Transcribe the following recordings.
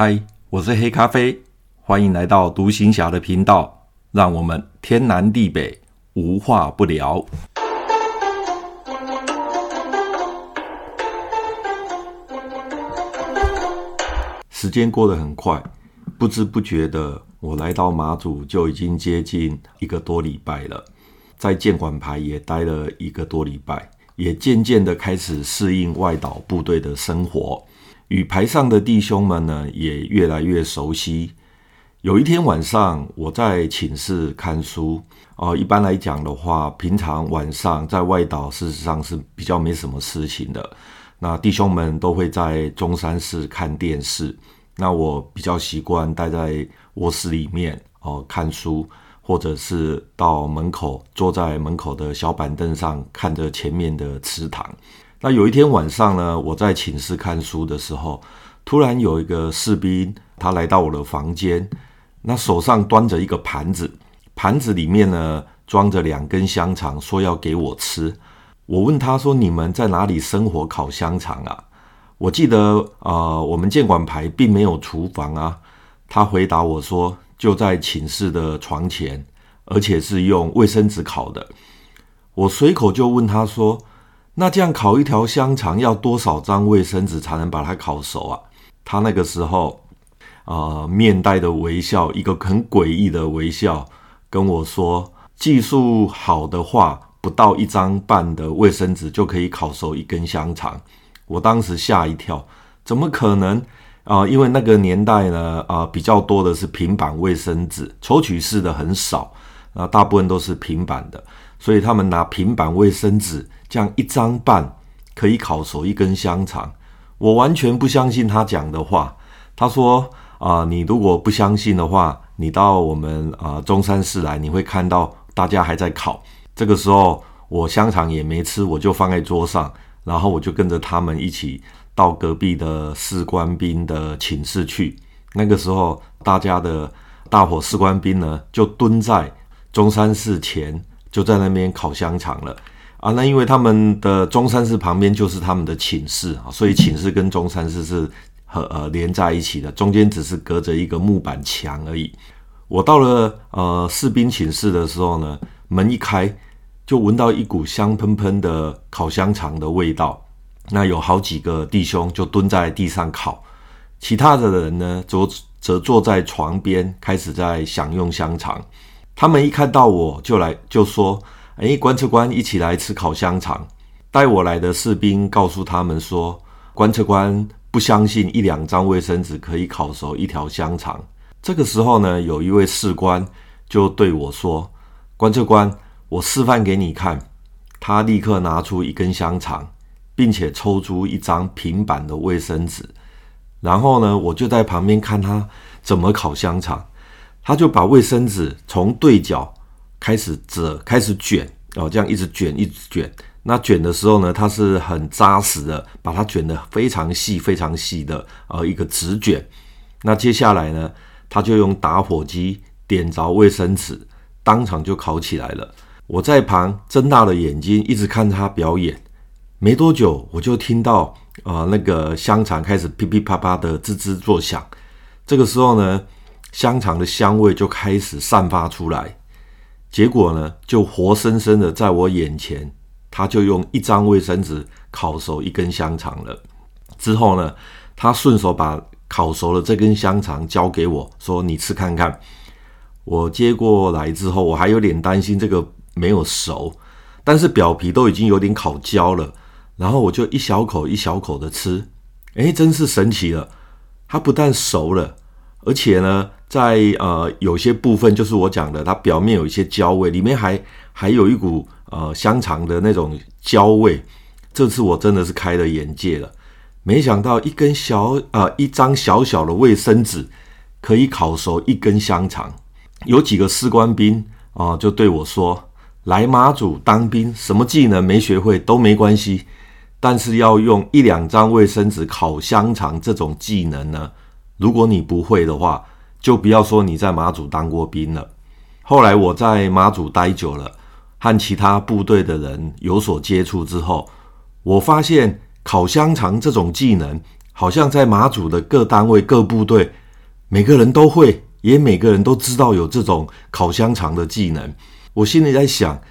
嗨，我是黑咖啡，欢迎来到独行侠的频道，让我们天南地北无话不聊。时间过得很快，不知不觉的，我来到马祖就已经接近一个多礼拜了，在建管排也待了一个多礼拜，也渐渐的开始适应外岛部队的生活。与排上的弟兄们呢，也越来越熟悉。有一天晚上，我在寝室看书。哦，一般来讲的话，平常晚上在外岛，事实上是比较没什么事情的。那弟兄们都会在中山市看电视。那我比较习惯待在卧室里面哦看书，或者是到门口坐在门口的小板凳上，看着前面的池塘。那有一天晚上呢，我在寝室看书的时候，突然有一个士兵，他来到我的房间，那手上端着一个盘子，盘子里面呢装着两根香肠，说要给我吃。我问他说：“你们在哪里生火烤香肠啊？”我记得啊、呃，我们建管排并没有厨房啊。他回答我说：“就在寝室的床前，而且是用卫生纸烤的。”我随口就问他说。那这样烤一条香肠要多少张卫生纸才能把它烤熟啊？他那个时候啊、面带的微笑，一个很诡异的微笑，跟我说：技术好的话，不到一张半的卫生纸就可以烤熟一根香肠。我当时吓一跳，怎么可能啊、因为那个年代呢，啊、比较多的是平板卫生纸，抽取式的很少，啊，大部分都是平板的，所以他们拿平板卫生纸。这样一张半可以烤熟一根香肠，我完全不相信他讲的话。他说：“啊、你如果不相信的话，你到我们啊、中山市来，你会看到大家还在烤。这个时候，我香肠也没吃，我就放在桌上，然后我就跟着他们一起到隔壁的士官兵的寝室去。那个时候，大家的大伙士官兵呢，就蹲在中山市前，就在那边烤香肠了。”啊，那因为他们的中山市旁边就是他们的寝室啊，所以寝室跟中山市是和呃连在一起的，中间只是隔着一个木板墙而已。我到了呃士兵寝室的时候呢，门一开就闻到一股香喷喷的烤香肠的味道。那有好几个弟兄就蹲在地上烤，其他的人呢则则坐在床边开始在享用香肠。他们一看到我就来就说。哎，观测官一起来吃烤香肠。带我来的士兵告诉他们说，观测官不相信一两张卫生纸可以烤熟一条香肠。这个时候呢，有一位士官就对我说：“观测官，我示范给你看。”他立刻拿出一根香肠，并且抽出一张平板的卫生纸。然后呢，我就在旁边看他怎么烤香肠。他就把卫生纸从对角。开始折，开始卷，哦，这样一直卷，一直卷。那卷的时候呢，它是很扎实的，把它卷得非常细，非常细的，呃，一个直卷。那接下来呢，他就用打火机点着卫生纸，当场就烤起来了。我在旁睁大了眼睛，一直看他表演。没多久，我就听到啊、那个香肠开始噼噼啪啪的吱吱作响。这个时候呢，香肠的香味就开始散发出来。结果呢，就活生生的在我眼前，他就用一张卫生纸烤熟一根香肠了。之后呢，他顺手把烤熟了这根香肠交给我说：“你吃看看。”我接过来之后，我还有点担心这个没有熟，但是表皮都已经有点烤焦了。然后我就一小口一小口的吃，诶，真是神奇了！它不但熟了，而且呢。在呃有些部分就是我讲的，它表面有一些焦味，里面还还有一股呃香肠的那种焦味。这次我真的是开了眼界了，没想到一根小呃一张小小的卫生纸可以烤熟一根香肠。有几个士官兵啊、就对我说：“来马祖当兵，什么技能没学会都没关系，但是要用一两张卫生纸烤香肠这种技能呢，如果你不会的话。”就不要说你在马祖当过兵了。后来我在马祖待久了，和其他部队的人有所接触之后，我发现烤香肠这种技能好像在马祖的各单位、各部队，每个人都会，也每个人都知道有这种烤香肠的技能。我心里在想，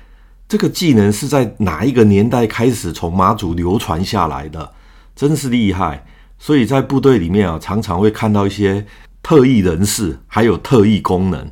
这个技能是在哪一个年代开始从马祖流传下来的？真是厉害！所以在部队里面啊，常常会看到一些特异人士，还有特异功能。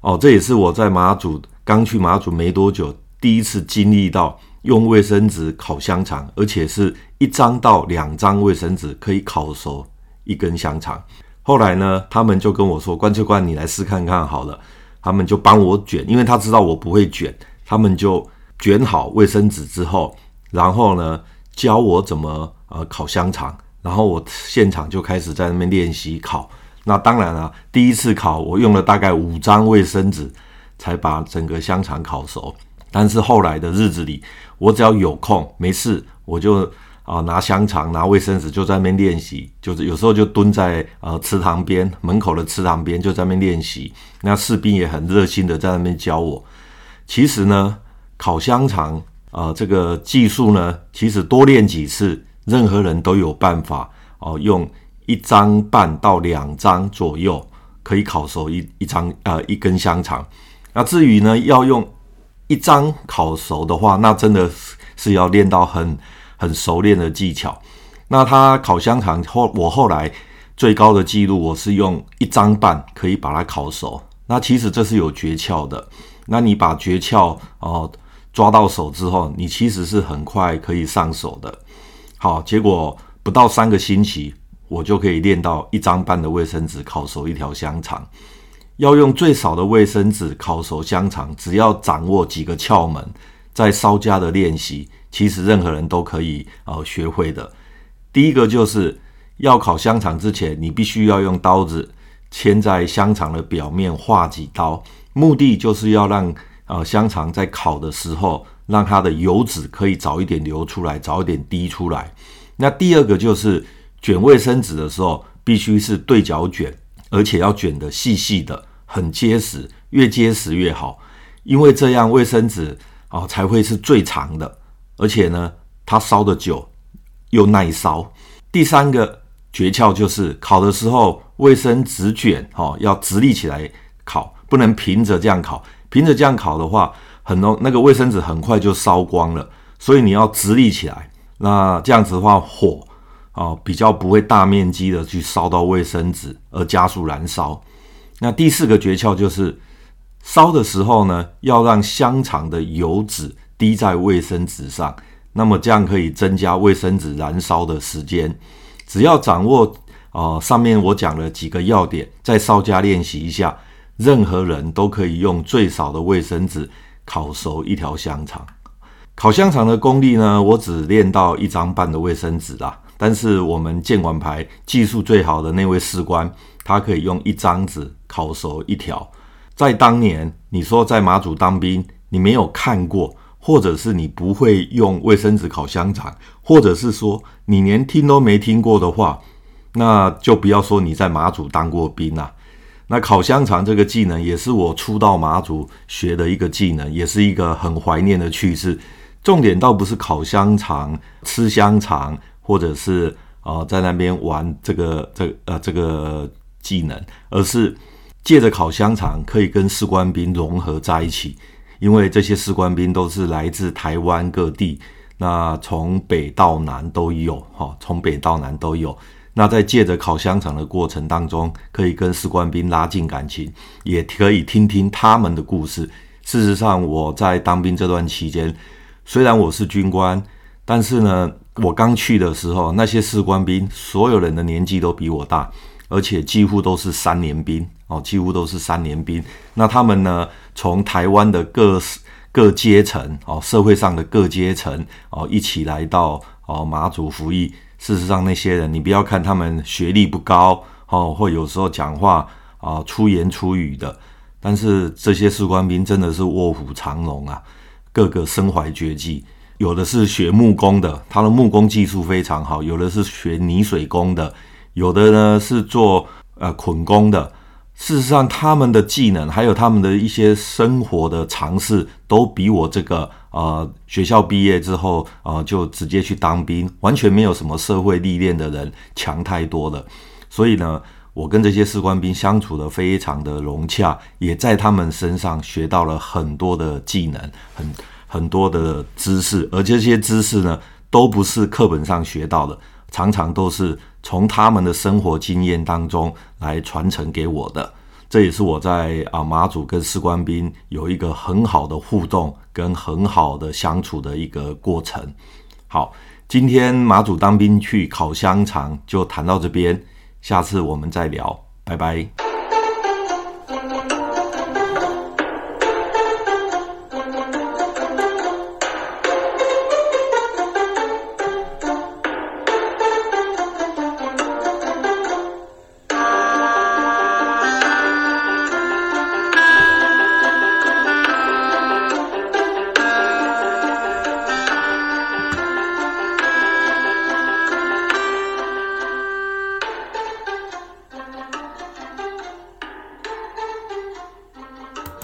哦，这也是我在马祖刚去马祖没多久，第一次经历到用卫生纸烤香肠，而且是一张到两张卫生纸可以烤熟一根香肠。后来呢，他们就跟我说：“关教官，你来试看看好了。”他们就帮我卷，因为他知道我不会卷，他们就卷好卫生纸之后，然后呢，教我怎么呃烤香肠，然后我现场就开始在那边练习烤。那当然了，第一次烤我用了大概五张卫生纸才把整个香肠烤熟。但是后来的日子里，我只要有空没事，我就啊拿香肠、拿卫生纸就在那边练习。就是有时候就蹲在呃池塘边门口的池塘边就在那边练习。那士兵也很热心的在那边教我。其实呢，烤香肠啊、呃、这个技术呢，其实多练几次，任何人都有办法哦、用。一张半到两张左右可以烤熟一一张呃一根香肠。那至于呢，要用一张烤熟的话，那真的是要练到很很熟练的技巧。那他烤香肠后，我后来最高的记录，我是用一张半可以把它烤熟。那其实这是有诀窍的。那你把诀窍哦抓到手之后，你其实是很快可以上手的。好，结果不到三个星期。我就可以练到一张半的卫生纸烤熟一条香肠。要用最少的卫生纸烤熟香肠，只要掌握几个窍门，再稍加的练习，其实任何人都可以呃学会的。第一个就是要烤香肠之前，你必须要用刀子先在香肠的表面划几刀，目的就是要让呃香肠在烤的时候，让它的油脂可以早一点流出来，早一点滴出来。那第二个就是。卷卫生纸的时候，必须是对角卷，而且要卷得细细的，很结实，越结实越好，因为这样卫生纸啊才会是最长的，而且呢，它烧得久又耐烧。第三个诀窍就是烤的时候，卫生纸卷哈要直立起来烤，不能平着这样烤，平着这样烤的话，很多那个卫生纸很快就烧光了，所以你要直立起来，那这样子的话火。哦，比较不会大面积的去烧到卫生纸而加速燃烧。那第四个诀窍就是烧的时候呢，要让香肠的油脂滴在卫生纸上，那么这样可以增加卫生纸燃烧的时间。只要掌握啊、上面我讲了几个要点，再稍加练习一下，任何人都可以用最少的卫生纸烤熟一条香肠。烤香肠的功力呢，我只练到一张半的卫生纸啦。但是我们建管排技术最好的那位士官，他可以用一张纸烤熟一条。在当年，你说在马祖当兵，你没有看过，或者是你不会用卫生纸烤香肠，或者是说你连听都没听过的话，那就不要说你在马祖当过兵了。那烤香肠这个技能，也是我初到马祖学的一个技能，也是一个很怀念的趣事。重点倒不是烤香肠、吃香肠。或者是啊、呃，在那边玩这个这呃这个技能，而是借着烤香肠可以跟士官兵融合在一起，因为这些士官兵都是来自台湾各地，那从北到南都有哈，从北到南都有。那在借着烤香肠的过程当中，可以跟士官兵拉近感情，也可以听听他们的故事。事实上，我在当兵这段期间，虽然我是军官，但是呢。我刚去的时候，那些士官兵，所有人的年纪都比我大，而且几乎都是三年兵哦，几乎都是三年兵。那他们呢，从台湾的各各阶层哦，社会上的各阶层哦，一起来到哦马祖服役。事实上，那些人，你不要看他们学历不高哦，或有时候讲话啊出言出语的，但是这些士官兵真的是卧虎藏龙啊，个个身怀绝技。有的是学木工的，他的木工技术非常好；有的是学泥水工的，有的呢是做呃捆工的，事实上，他们的技能还有他们的一些生活的常识，都比我这个呃学校毕业之后呃就直接去当兵，完全没有什么社会历练的人强太多了。所以呢，我跟这些士官兵相处得非常的融洽，也在他们身上学到了很多的技能，很很多的知识，而这些知识呢，都不是课本上学到的。常常都是从他们的生活经验当中来传承给我的，这也是我在啊马祖跟士官兵有一个很好的互动跟很好的相处的一个过程。好，今天马祖当兵去烤香肠就谈到这边，下次我们再聊，拜拜。